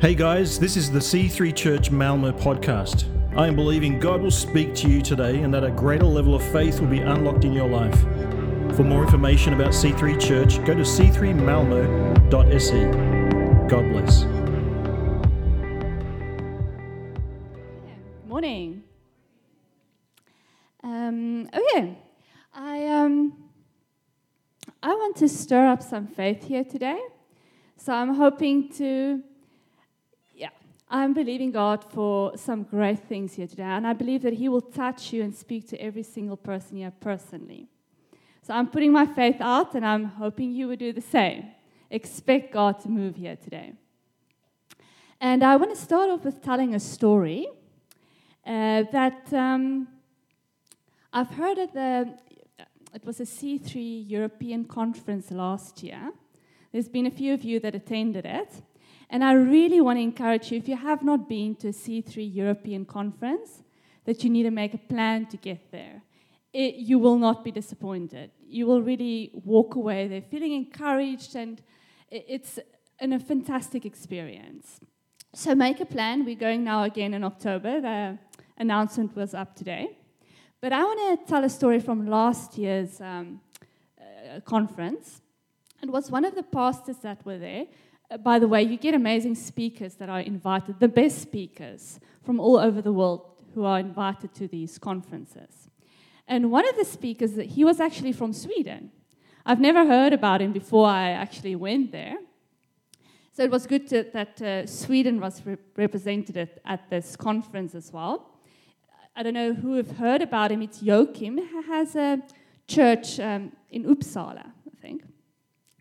Hey guys, this is the C3 Church Malmo podcast. I am believing God will speak to you today and that a greater level of faith will be unlocked in your life. For more information about C3 Church, go to c3malmo.se. God bless. Morning. Um, okay, I um, I want to stir up some faith here today, so I'm hoping to. I'm believing God for some great things here today, and I believe that He will touch you and speak to every single person here personally. So I'm putting my faith out, and I'm hoping you would do the same. Expect God to move here today. And I want to start off with telling a story uh, that um, I've heard at the, it was a C3 European conference last year. There's been a few of you that attended it. And I really want to encourage you, if you have not been to a C3 European conference, that you need to make a plan to get there. It, you will not be disappointed. You will really walk away there feeling encouraged, and it, it's an, a fantastic experience. So make a plan. We're going now again in October. The announcement was up today. But I want to tell a story from last year's um, uh, conference. It was one of the pastors that were there. By the way, you get amazing speakers that are invited, the best speakers from all over the world who are invited to these conferences. And one of the speakers, he was actually from Sweden. I've never heard about him before I actually went there. So it was good to, that uh, Sweden was re- represented at this conference as well. I don't know who have heard about him. It's Joachim. He has a church um, in Uppsala, I think.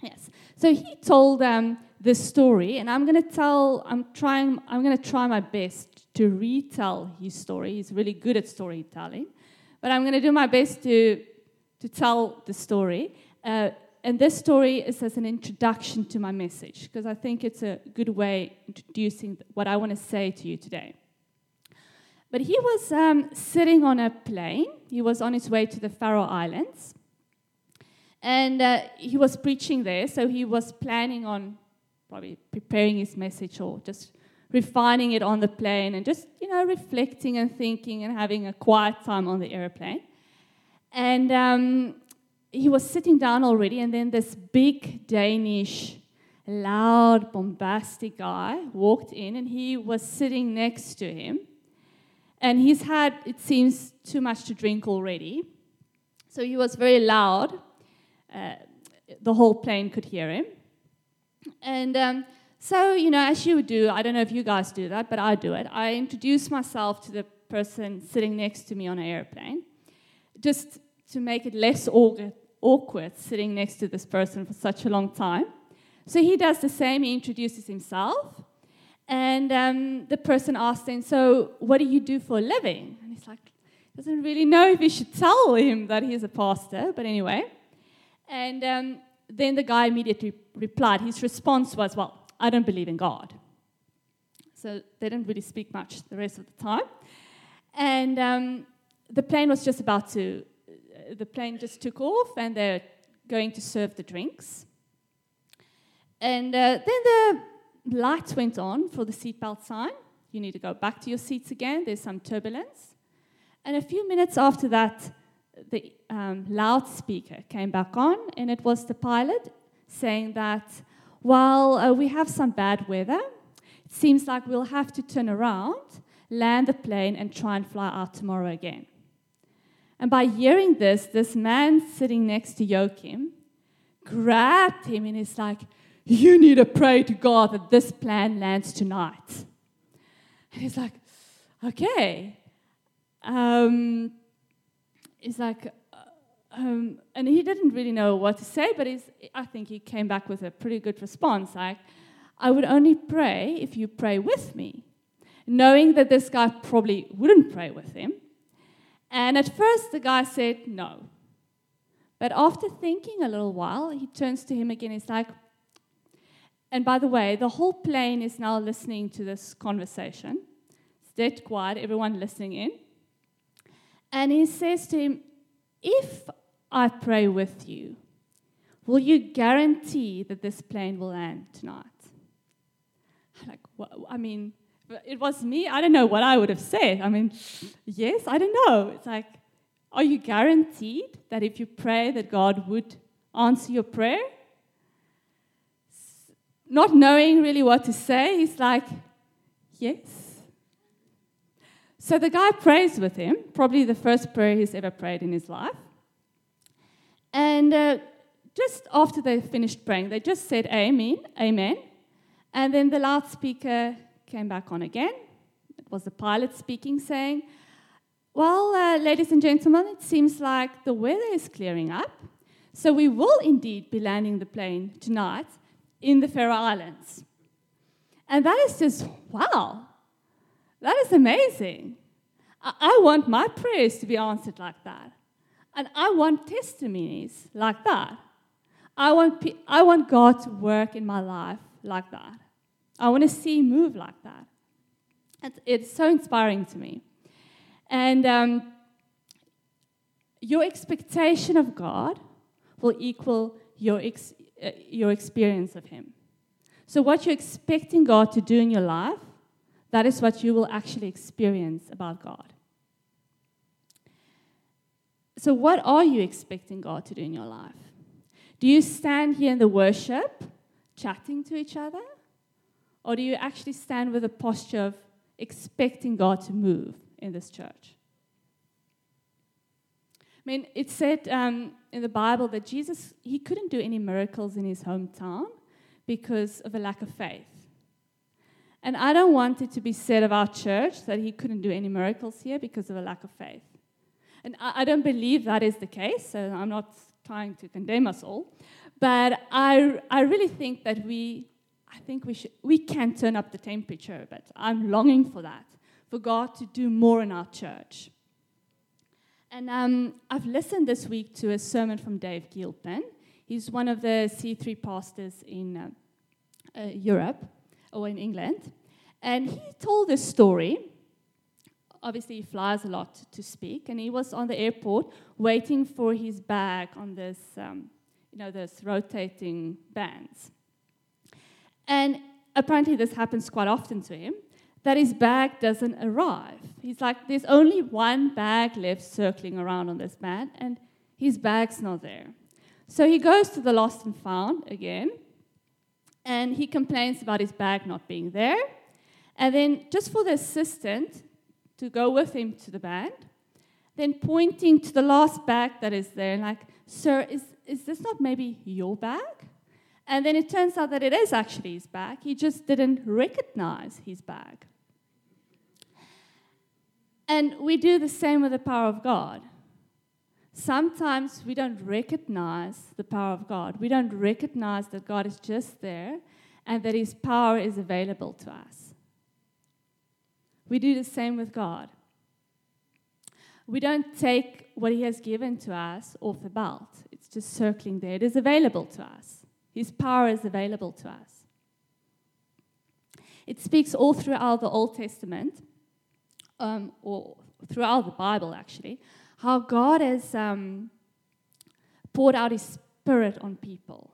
Yes. So he told um, this story, and I'm going to tell. I'm trying. I'm going to try my best to retell his story. He's really good at storytelling, but I'm going to do my best to to tell the story. Uh, and this story is as an introduction to my message because I think it's a good way introducing what I want to say to you today. But he was um, sitting on a plane. He was on his way to the Faroe Islands. And uh, he was preaching there, so he was planning on probably preparing his message or just refining it on the plane and just, you know, reflecting and thinking and having a quiet time on the airplane. And um, he was sitting down already, and then this big Danish, loud, bombastic guy walked in, and he was sitting next to him. And he's had, it seems, too much to drink already. So he was very loud. Uh, the whole plane could hear him. And um, so, you know, as you would do, I don't know if you guys do that, but I do it. I introduce myself to the person sitting next to me on an airplane, just to make it less awkward sitting next to this person for such a long time. So he does the same, he introduces himself. And um, the person asks him, So, what do you do for a living? And he's like, doesn't really know if he should tell him that he's a pastor, but anyway. And um, then the guy immediately replied. His response was, Well, I don't believe in God. So they didn't really speak much the rest of the time. And um, the plane was just about to, the plane just took off and they're going to serve the drinks. And uh, then the lights went on for the seatbelt sign. You need to go back to your seats again. There's some turbulence. And a few minutes after that, the um, loudspeaker came back on, and it was the pilot saying that, while uh, we have some bad weather, it seems like we'll have to turn around, land the plane, and try and fly out tomorrow again. And by hearing this, this man sitting next to Joachim grabbed him and he's like, you need to pray to God that this plan lands tonight. And he's like, okay. Um, he's like, um, and he didn't really know what to say, but I think he came back with a pretty good response. Like, I would only pray if you pray with me, knowing that this guy probably wouldn't pray with him. And at first, the guy said no. But after thinking a little while, he turns to him again. He's like, and by the way, the whole plane is now listening to this conversation. It's dead quiet, everyone listening in. And he says to him, If I pray with you, will you guarantee that this plane will land tonight? like, I mean, it was me. I don't know what I would have said. I mean, yes, I don't know. It's like, are you guaranteed that if you pray that God would answer your prayer? Not knowing really what to say, he's like, yes. So the guy prays with him, probably the first prayer he's ever prayed in his life. And uh, just after they finished praying, they just said amen, amen. And then the loudspeaker came back on again. It was the pilot speaking, saying, Well, uh, ladies and gentlemen, it seems like the weather is clearing up. So we will indeed be landing the plane tonight in the Faroe Islands. And that is just, wow, that is amazing. I, I want my prayers to be answered like that. And I want testimonies like that. I want, I want God to work in my life like that. I want to see move like that. It's, it's so inspiring to me. And um, your expectation of God will equal your, ex- uh, your experience of Him. So, what you're expecting God to do in your life, that is what you will actually experience about God. So, what are you expecting God to do in your life? Do you stand here in the worship, chatting to each other? Or do you actually stand with a posture of expecting God to move in this church? I mean, it said um, in the Bible that Jesus, he couldn't do any miracles in his hometown because of a lack of faith. And I don't want it to be said of our church that he couldn't do any miracles here because of a lack of faith. And I, I don't believe that is the case, so I'm not trying to condemn us all. But I, I really think that we I think we, should, we can turn up the temperature, but I'm longing for that, for God to do more in our church. And um, I've listened this week to a sermon from Dave Gilpin. He's one of the C3 pastors in uh, uh, Europe or in England. And he told this story. Obviously, he flies a lot to speak, and he was on the airport waiting for his bag on this, um, you know, this rotating bands. And apparently, this happens quite often to him that his bag doesn't arrive. He's like, there's only one bag left circling around on this band, and his bag's not there. So he goes to the lost and found again, and he complains about his bag not being there. And then, just for the assistant to go with him to the band, then pointing to the last bag that is there, like, Sir, is, is this not maybe your bag? And then it turns out that it is actually his bag. He just didn't recognize his bag. And we do the same with the power of God. Sometimes we don't recognize the power of God. We don't recognize that God is just there and that his power is available to us. We do the same with God. We don't take what he has given to us off the belt, it's just circling there. It is available to us. His power is available to us. It speaks all throughout the Old Testament, um, or throughout the Bible actually, how God has um, poured out His Spirit on people.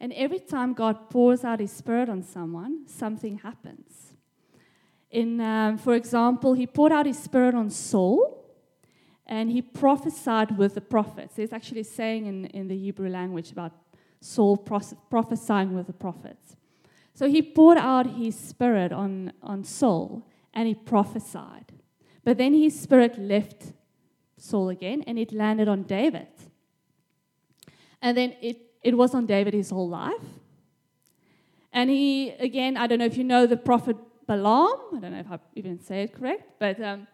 And every time God pours out His Spirit on someone, something happens. In, um, for example, He poured out His Spirit on Saul, and He prophesied with the prophets. There's actually a saying in, in the Hebrew language about Saul prophesying with the prophets. So he poured out his spirit on, on Saul and he prophesied. But then his spirit left Saul again and it landed on David. And then it, it was on David his whole life. And he, again, I don't know if you know the prophet Balaam, I don't know if I even say it correct, but um,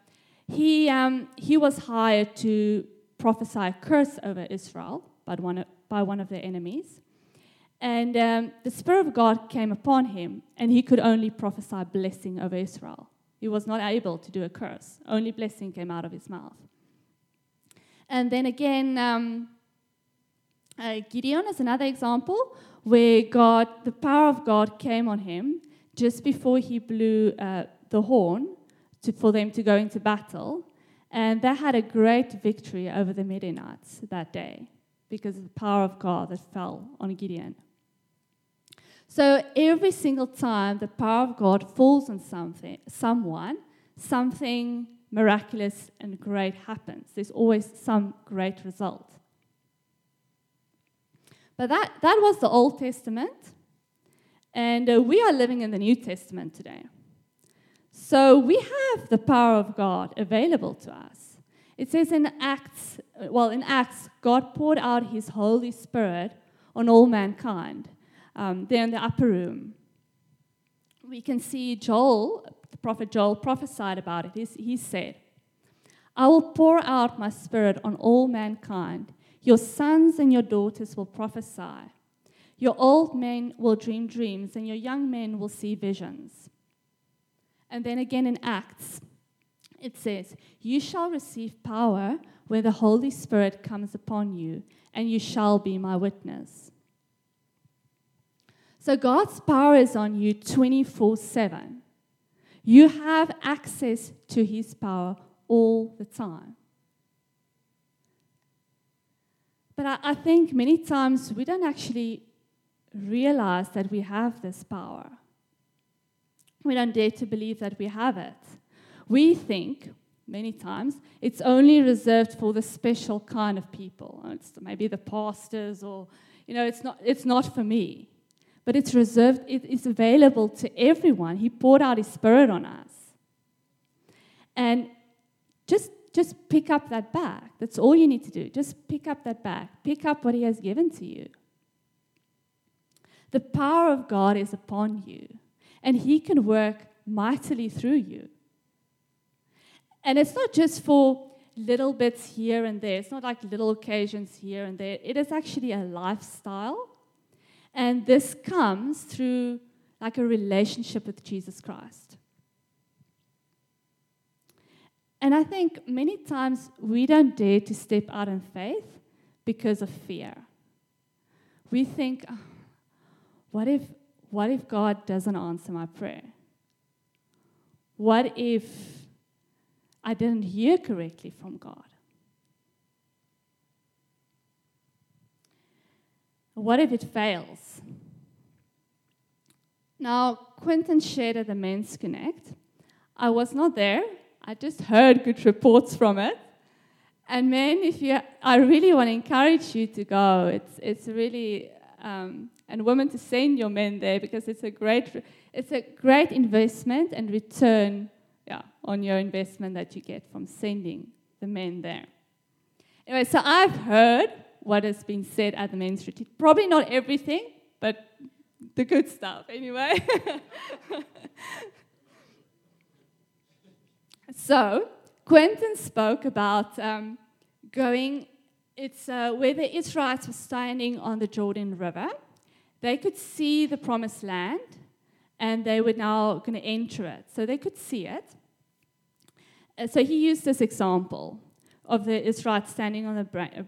he, um, he was hired to prophesy a curse over Israel by one, by one of their enemies. And um, the Spirit of God came upon him, and he could only prophesy blessing over Israel. He was not able to do a curse, only blessing came out of his mouth. And then again, um, uh, Gideon is another example where God, the power of God came on him just before he blew uh, the horn to, for them to go into battle. And they had a great victory over the Midianites that day because of the power of God that fell on Gideon. So every single time the power of God falls on something, someone, something miraculous and great happens. There's always some great result. But that, that was the Old Testament. And uh, we are living in the New Testament today. So we have the power of God available to us. It says in Acts, well, in Acts, God poured out his Holy Spirit on all mankind um, there in the upper room. We can see Joel, the prophet Joel, prophesied about it. He's, he said, I will pour out my spirit on all mankind. Your sons and your daughters will prophesy. Your old men will dream dreams, and your young men will see visions. And then again in Acts, it says, You shall receive power when the Holy Spirit comes upon you, and you shall be my witness. So God's power is on you 24 7. You have access to his power all the time. But I, I, think many times we don't actually realize that we have this power. We don't dare to believe that we have it. We think, many times, it's only reserved for the special kind of people. It's maybe the pastors, or, you know, it's not, it's not for me. But it's reserved, it is available to everyone. He poured out His Spirit on us. And just just pick up that bag. That's all you need to do. Just pick up that bag. Pick up what He has given to you. The power of God is upon you, and He can work mightily through you. And it's not just for little bits here and there, it's not like little occasions here and there. It is actually a lifestyle. And this comes through like a relationship with Jesus Christ. And I think many times we don't dare to step out in faith because of fear. We think, oh, what if, what if God doesn't answer my prayer? What if I didn't hear correctly from God? What if it fails? Now, Quentin shared at the Men's Connect. I was not there, I just heard good reports from it. And men, if you, I really want to encourage you to go. It's, it's really, um, and women to send your men there because it's a great, it's a great investment and return, yeah, on your investment that you get from sending the men there. Anyway, so I've heard what has been said at the men's retreat. Probably not everything, but the good stuff anyway. So, Quentin spoke about um, going, it's uh, where the Israelites were standing on the Jordan River. They could see the promised land, and they were now going to enter it. So they could see it. Uh, so he used this example of the Israelites standing on the uh,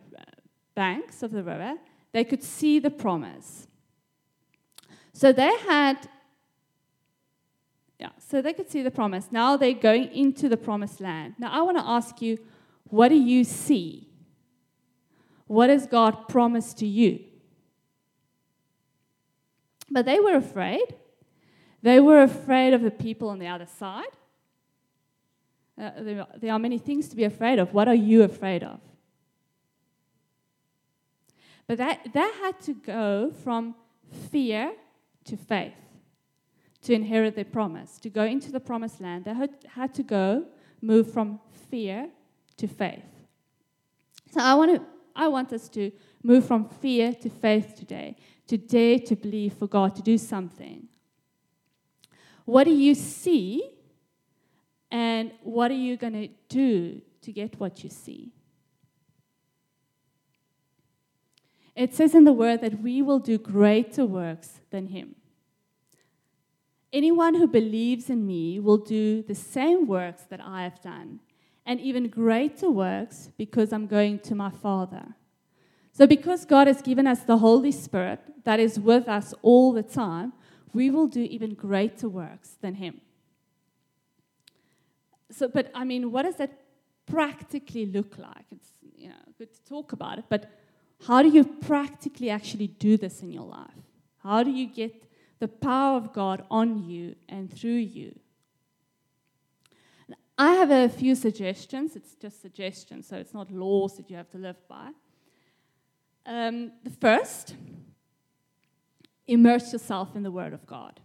banks of the river. They could see the promise. So they had yeah, so they could see the promise. Now they're going into the promised land. Now I want to ask you, what do you see? What has God promised to you? But they were afraid. They were afraid of the people on the other side. Uh, there, are many things to be afraid of. What are you afraid of? But that, that had to go from fear to faith to inherit the promise, to go into the promised land, they had to go, move from fear to faith. So I want, to, I want us to move from fear to faith today, to dare to believe for God to do something. What do you see, and what are you going to do to get what you see? It says in the word that we will do greater works than him. Anyone who believes in me will do the same works that I have done, and even greater works because I'm going to my Father. So, because God has given us the Holy Spirit that is with us all the time, we will do even greater works than Him. So, but I mean, what does that practically look like? It's you know good to talk about it, but how do you practically actually do this in your life? How do you get the power of God on you and through you. I have a few suggestions. It's just suggestions, so it's not laws that you have to live by. Um, the first, immerse yourself in the Word of God.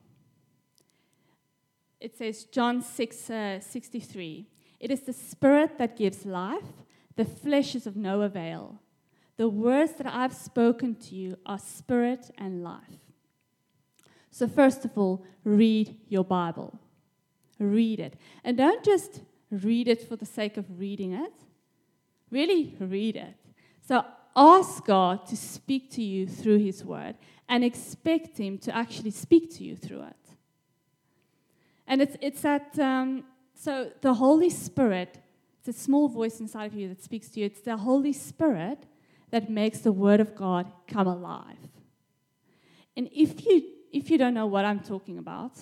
It says, John 6 uh, 63, it is the Spirit that gives life, the flesh is of no avail. The words that I've spoken to you are spirit and life. So, first of all, read your Bible. Read it. And don't just read it for the sake of reading it, really read it. So, ask God to speak to you through His Word and expect Him to actually speak to you through it. And it's, it's that, um, so the Holy Spirit, it's a small voice inside of you that speaks to you. It's the Holy Spirit that makes the Word of God come alive. And if you, if you don't know what I'm talking about,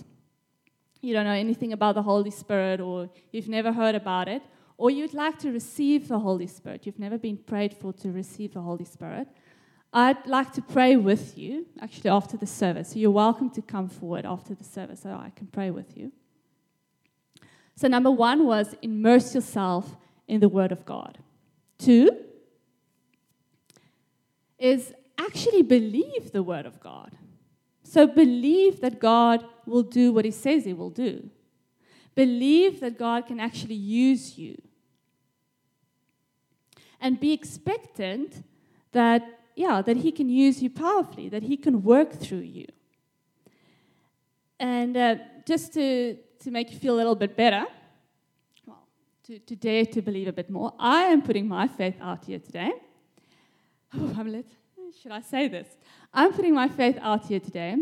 you don't know anything about the Holy Spirit, or you've never heard about it, or you'd like to receive the Holy Spirit, you've never been prayed for to receive the Holy Spirit, I'd like to pray with you, actually, after the service. So you're welcome to come forward after the service so I can pray with you. So, number one was immerse yourself in the Word of God. Two is actually believe the Word of God. So, believe that God will do what He says He will do. Believe that God can actually use you. And be expectant that yeah, that He can use you powerfully, that He can work through you. And uh, just to, to make you feel a little bit better, well, to, to dare to believe a bit more, I am putting my faith out here today. Oh, Hamlet, should I say this? I'm putting my faith out here today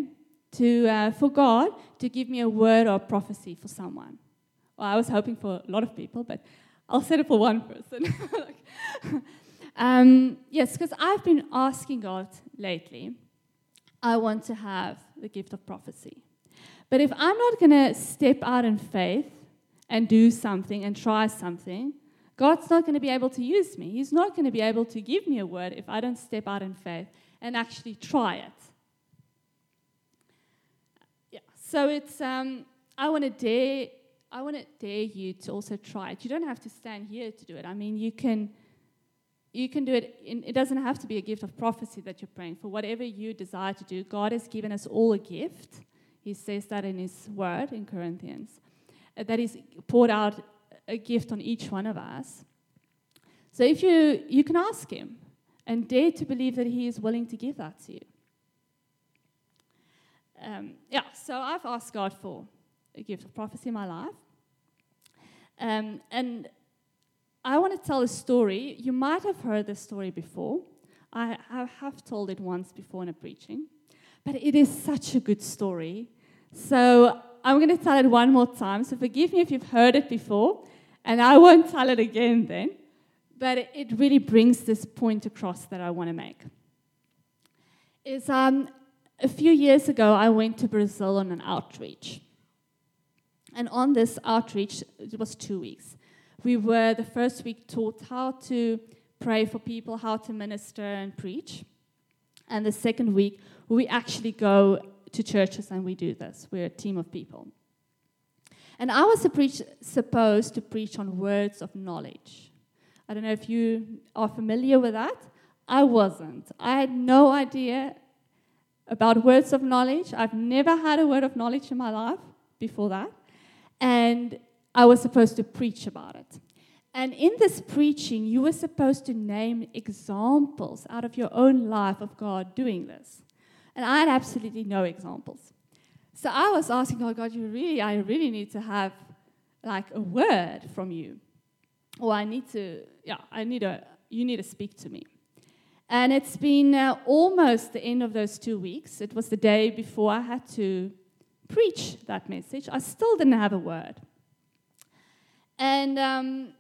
to, uh, for God to give me a word or a prophecy for someone. Well, I was hoping for a lot of people, but I'll set it for one person. Um, yes, because I've been asking God lately, I want to have the gift of prophecy. But if I'm not going to step out in faith and do something and try something, God's not going to be able to use me. He's not going to be able to give me a word if I don't step out in faith and actually try it. Yeah. So it's um, I want to dare I want to dare you to also try it. You don't have to stand here to do it. I mean, you can you can do it, in, it doesn't have to be a gift of prophecy that you're praying for. Whatever you desire to do, God has given us all a gift. He says that in His word in Corinthians, uh, that He's poured out a gift on each one of us. So if you, you can ask Him and dare to believe that He is willing to give that to you. Um, yeah, so I've asked God for a gift of prophecy in my life. Um, and I want to tell a story. You might have heard this story before. I, have told it once before in a preaching, but it is such a good story. So I'm going to tell it one more time. So forgive me if you've heard it before, and I won't tell it again then. But it really brings this point across that I want to make. Is um, a few years ago, I went to Brazil on an outreach. And on this outreach, it was two weeks. We were the first week taught how to pray for people, how to minister and preach. And the second week, we actually go to churches and we do this. We're a team of people. And I was preach, supposed to preach on words of knowledge. I don't know if you are familiar with that. I wasn't. I had no idea about words of knowledge. I've never had a word of knowledge in my life before that. And I was supposed to preach about it. And in this preaching, you were supposed to name examples out of your own life of God doing this. And I had absolutely no examples. So I was asking oh God, you really, I really need to have like a word from you. Or I need to, yeah, I need a, you need to speak to me. And it's been uh, almost the end of those two weeks. It was the day before I had to preach that message. I still didn't have a word. And um,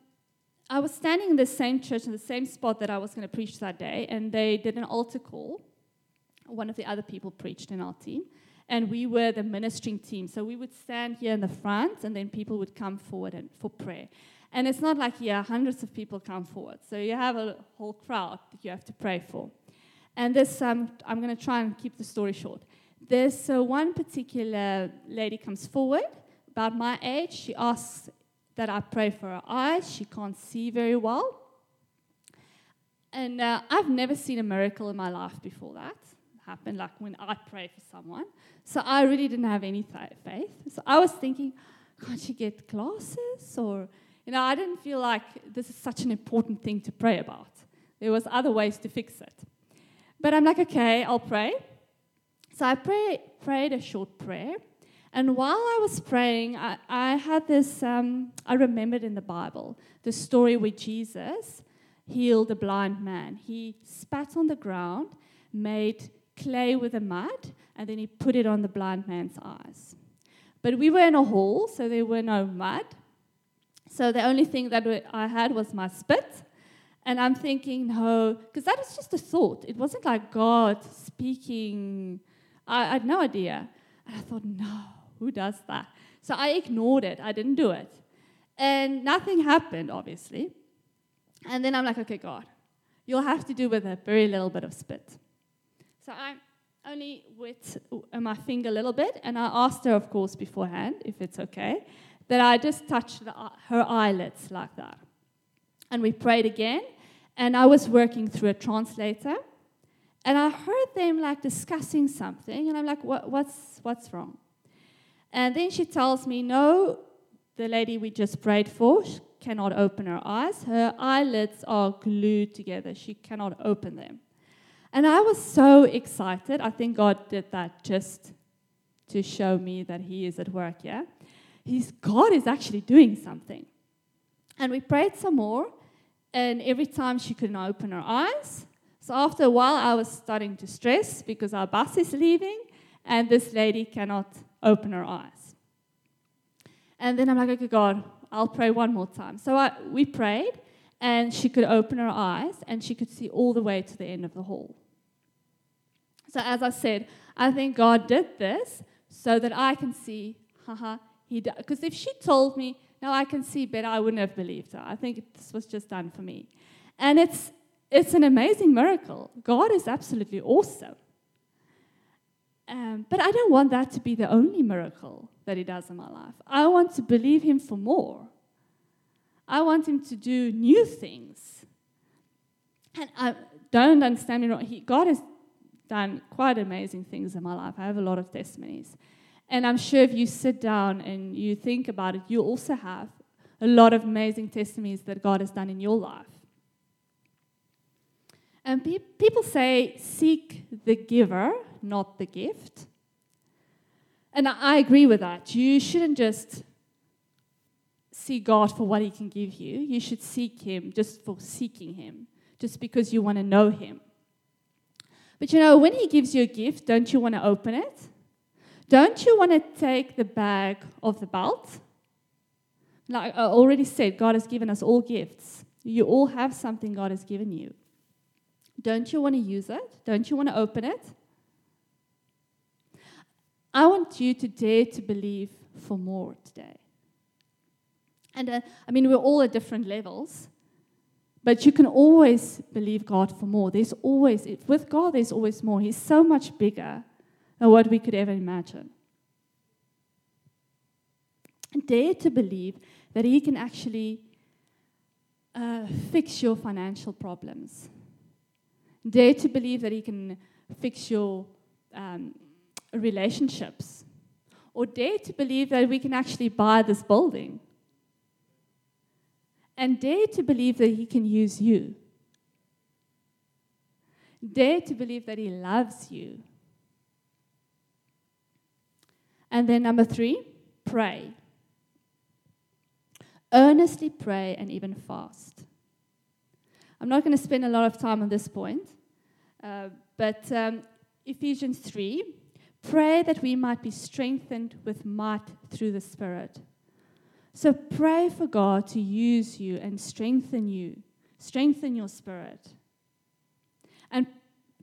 I was standing in the same church in the same spot that I was going to preach that day, and they did an altar call. One of the other people preached in our team, and we were the ministering team. So we would stand here in the front, and then people would come forward and, for prayer. And it's not like yeah, hundreds of people come forward. So you have a whole crowd that you have to pray for. And this, um, I'm going to try and keep the story short. There's uh, one particular lady comes forward about my age. She asks that I pray for her eyes. She can't see very well. And uh, I've never seen a miracle in my life before that happen, like when I pray for someone. So I really didn't have any th- faith. So I was thinking, can't she get glasses? Or, you know, I didn't feel like this is such an important thing to pray about. There was other ways to fix it. But I'm like, okay, I'll pray. So I pray, prayed a short prayer. And while I was praying, I, I had this, um, I remembered in the Bible the story where Jesus healed a blind man. He spat on the ground, made clay with the mud, and then he put it on the blind man's eyes. But we were in a hall, so there were no mud. So the only thing that I had was my spit. And I'm thinking, no, because that was just a thought. It wasn't like God speaking. I, I had no idea. And I thought, no, who does that? So I ignored it. I didn't do it. And nothing happened, obviously. And then I'm like, okay, God, you'll have to do with a very little bit of spit. So I only wet my finger a little bit, and I asked her, of course, beforehand, if it's okay, that I just touched the, uh, her eyelids like that. And we prayed again, and I was working through a translator, and I heard them like discussing something, and I'm like, what, what's, what's wrong? And then she tells me, no, the lady we just prayed for cannot open her eyes. Her eyelids are glued together. She cannot open them. And I was so excited. I think God did that just to show me that He is at work, yeah? He's, God is actually doing something. And we prayed some more, and every time she couldn't open her eyes. So after a while, I was starting to stress because our bus is leaving, and this lady cannot open her eyes. And then I'm like, okay, God, I'll pray one more time. So I, we prayed, and she could open her eyes, and she could see all the way to the end of the hall. So, as I said, I think God did this so that I can see, haha, he Because if she told me, now I can see better, I wouldn't have believed her. I think this was just done for me. And it's, it's an amazing miracle. God is absolutely awesome. Um, but I don't want that to be the only miracle that He does in my life. I want to believe Him for more. I want Him to do new things. And I don't understand me wrong. He, God has done quite amazing things in my life. I have a lot of testimonies. And I'm sure if you sit down and you think about it, you also have a lot of amazing testimonies that God has done in your life. And pe- people say, seek the giver, not the gift. And I agree with that. You shouldn't just see God for what He can give you, you should seek Him just for seeking Him, just because you want to know Him. But you know, when He gives you a gift, don't you want to open it? Don't you want to take the bag of the belt? Like I already said, God has given us all gifts. You all have something God has given you. Don't you want to use it? Don't you want to open it? I want you to dare to believe for more today. And uh, I mean, we're all at different levels. But you can always believe God for more. There's always, with God, there's always more. He's so much bigger than what we could ever imagine. Dare to believe that He can actually uh, fix your financial problems. Dare to believe that He can fix your um, relationships. Or dare to believe that we can actually buy this building and dare to believe that He can use you. Dare to believe that He loves you. And then, number three, pray. Earnestly pray and even fast. I'm not going to spend a lot of time on this point, uh, but um, Ephesians 3 pray that we might be strengthened with might through the Spirit. So pray for God to use you and strengthen you, strengthen your spirit. And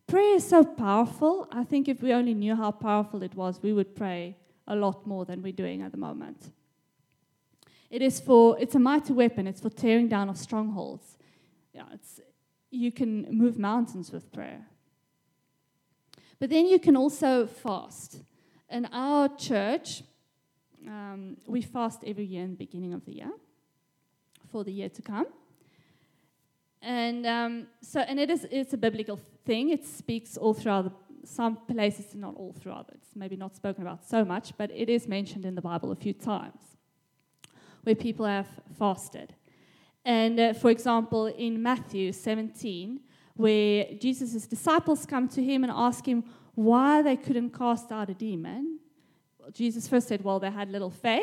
prayer is so powerful. I think if we only knew how powerful it was, we would pray a lot more than we're doing at the moment. It is for it's a mighty weapon. It's for tearing down of strongholds. Yeah, it's you can move mountains with prayer. But then you can also fast. In our church, um, we fast every year in the beginning of the year for the year to come. And um, so, and it is it's a biblical thing. It speaks all throughout the, some places, not all throughout. It's maybe not spoken about so much, but it is mentioned in the Bible a few times, where people have fasted. And uh, for example, in Matthew 17, where Jesus' disciples come to him and ask him why they couldn't cast out a demon, Jesus first said, well, they had little faith.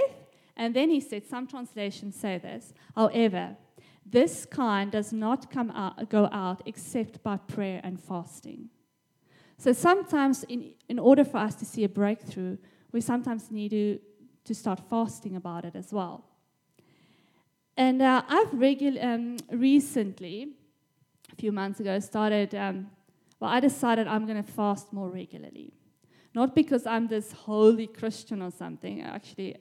And then he said, some translations say this, however, this kind does not come out, go out except by prayer and fasting. So sometimes, in, in order for us to see a breakthrough, we sometimes need to, to start fasting about it as well. And uh, I've regu- um, recently, a few months ago, started, um, well, I decided I'm going to fast more regularly. Not because I'm this holy Christian or something. Actually,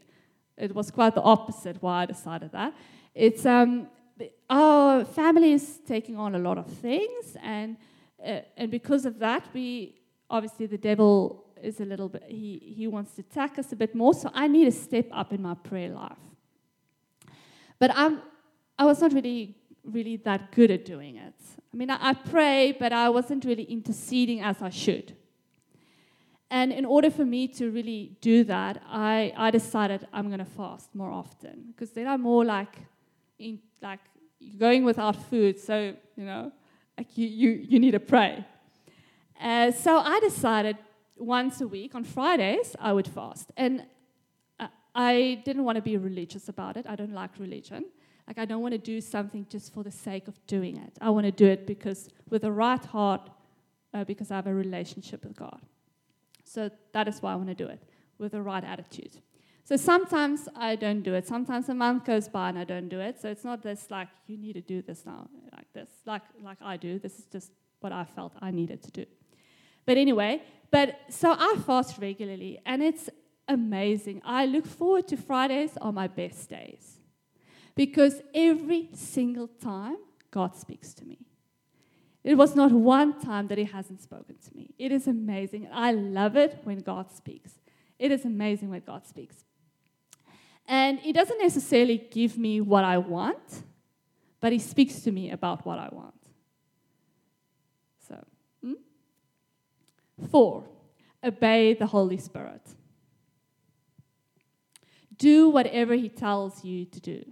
it was quite the opposite why I decided that. It's um, our family is taking on a lot of things, and uh, and because of that, we obviously the devil is a little bit he he wants to attack us a bit more. So I need to step up in my prayer life. But I'm I was not really really that good at doing it. I mean, I, I pray, but I wasn't really interceding as I should. And in order for me to really do that, I, I decided I'm going to fast more often because then I'm more like, in, like going without food. So, you know, like you, you, you need to pray. Uh, so I decided once a week on Fridays I would fast. And I didn't want to be religious about it. I don't like religion. Like, I don't want to do something just for the sake of doing it. I want to do it because, with the right heart, uh, because I have a relationship with God. So that is why I want to do it with the right attitude. So sometimes I don't do it. Sometimes a month goes by and I don't do it. So it's not this like you need to do this now, like this, like like I do. This is just what I felt I needed to do. But anyway, but so I fast regularly and it's amazing. I look forward to Fridays are my best days. Because every single time God speaks to me. It was not one time that He hasn't spoken to me. It is amazing. I love it when God speaks. It is amazing when God speaks. And He doesn't necessarily give me what I want, but He speaks to me about what I want. So, hmm? four, obey the Holy Spirit. Do whatever He tells you to do.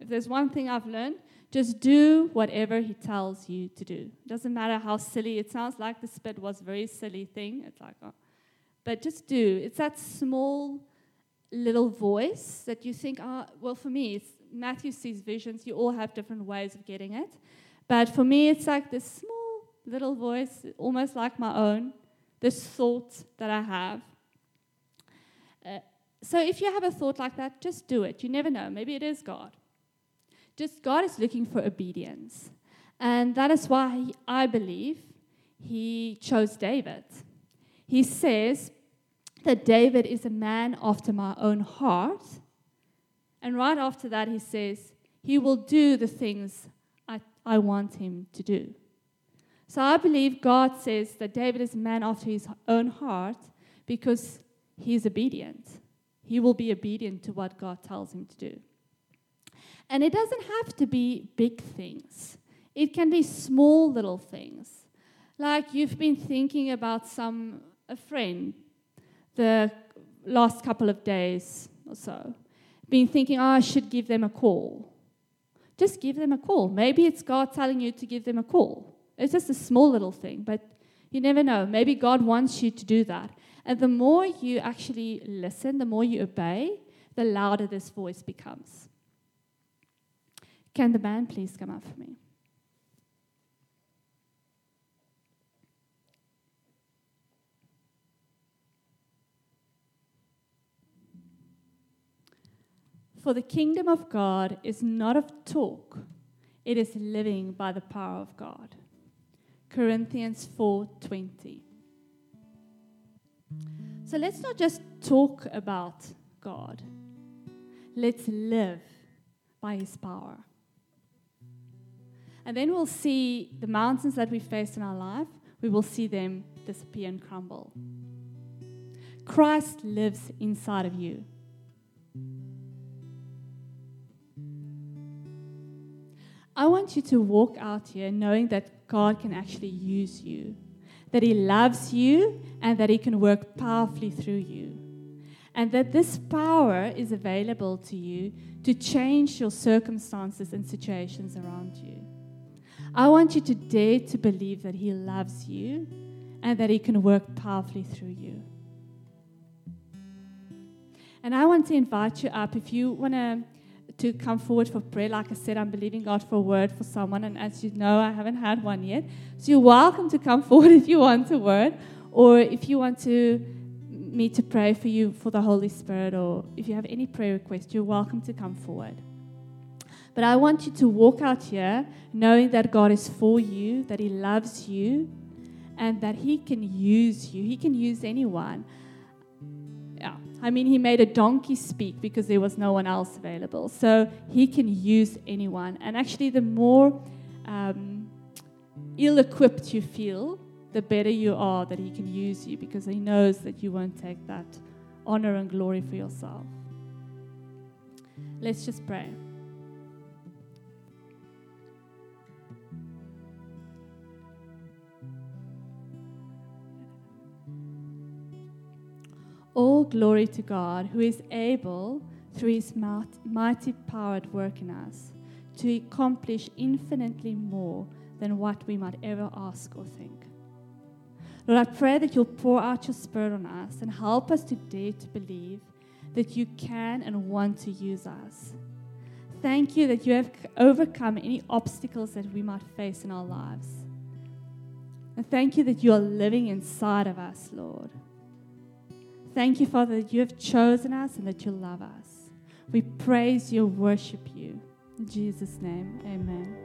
If there's one thing I've learned, just do whatever he tells you to do. Doesn't matter how silly it sounds like the spit was a very silly thing. It's like, oh. but just do. It's that small little voice that you think, oh, well, for me, Matthew sees visions. You all have different ways of getting it. But for me, it's like this small little voice, almost like my own, this thought that I have. So if you have a thought like that, just do it. You never know. Maybe it is God. Just God is looking for obedience. And that is why he, I believe he chose David. He says that David is a man after my own heart. And right after that, he says, He will do the things I, I want him to do. So I believe God says that David is a man after his own heart because he is obedient. He will be obedient to what God tells him to do. And it doesn't have to be big things, it can be small little things. Like you've been thinking about some a friend the last couple of days or so, been thinking, oh, I should give them a call. Just give them a call. Maybe it's God telling you to give them a call. It's just a small little thing, but you never know. Maybe God wants you to do that. And the more you actually listen, the more you obey, the louder this voice becomes. Can the band please come up for me? For the kingdom of God is not of talk, it is living by the power of God. Corinthians 4:20. So let's not just talk about God. Let's live by his power. And then we'll see the mountains that we face in our life, we will see them disappear and crumble. Christ lives inside of you. I want you to walk out here knowing that God can actually use you, that He loves you, and that He can work powerfully through you. And that this power is available to you to change your circumstances and situations around you. I want you to dare to believe that He loves you and that He can work powerfully through you. And I want to invite you up if you want to to come forward for prayer. Like I said, I'm believing God for a word for someone, and as you know, I haven't had one yet. So you're welcome to come forward if you want a word, or if you want to me to pray for you for the Holy Spirit, or if you have any prayer request, you're welcome to come forward. But I want you to walk out here knowing that God is for you, that He loves you, and that He can use you. He can use anyone. I mean, He made a donkey speak because there was no one else available. So He can use anyone. And actually, the more um, ill equipped you feel, the better you are that He can use you because He knows that you won't take that honor and glory for yourself. Let's just pray. All glory to God, who is able, through his mighty power at work in us, to accomplish infinitely more than what we might ever ask or think. Lord, I pray that you'll pour out your spirit on us and help us to dare to believe that you can and want to use us. Thank you that you have overcome any obstacles that we might face in our lives. And thank you that you are living inside of us, Lord. Thank you, Father, that you have chosen us and that you love us. We praise you, worship you. In Jesus' name, amen.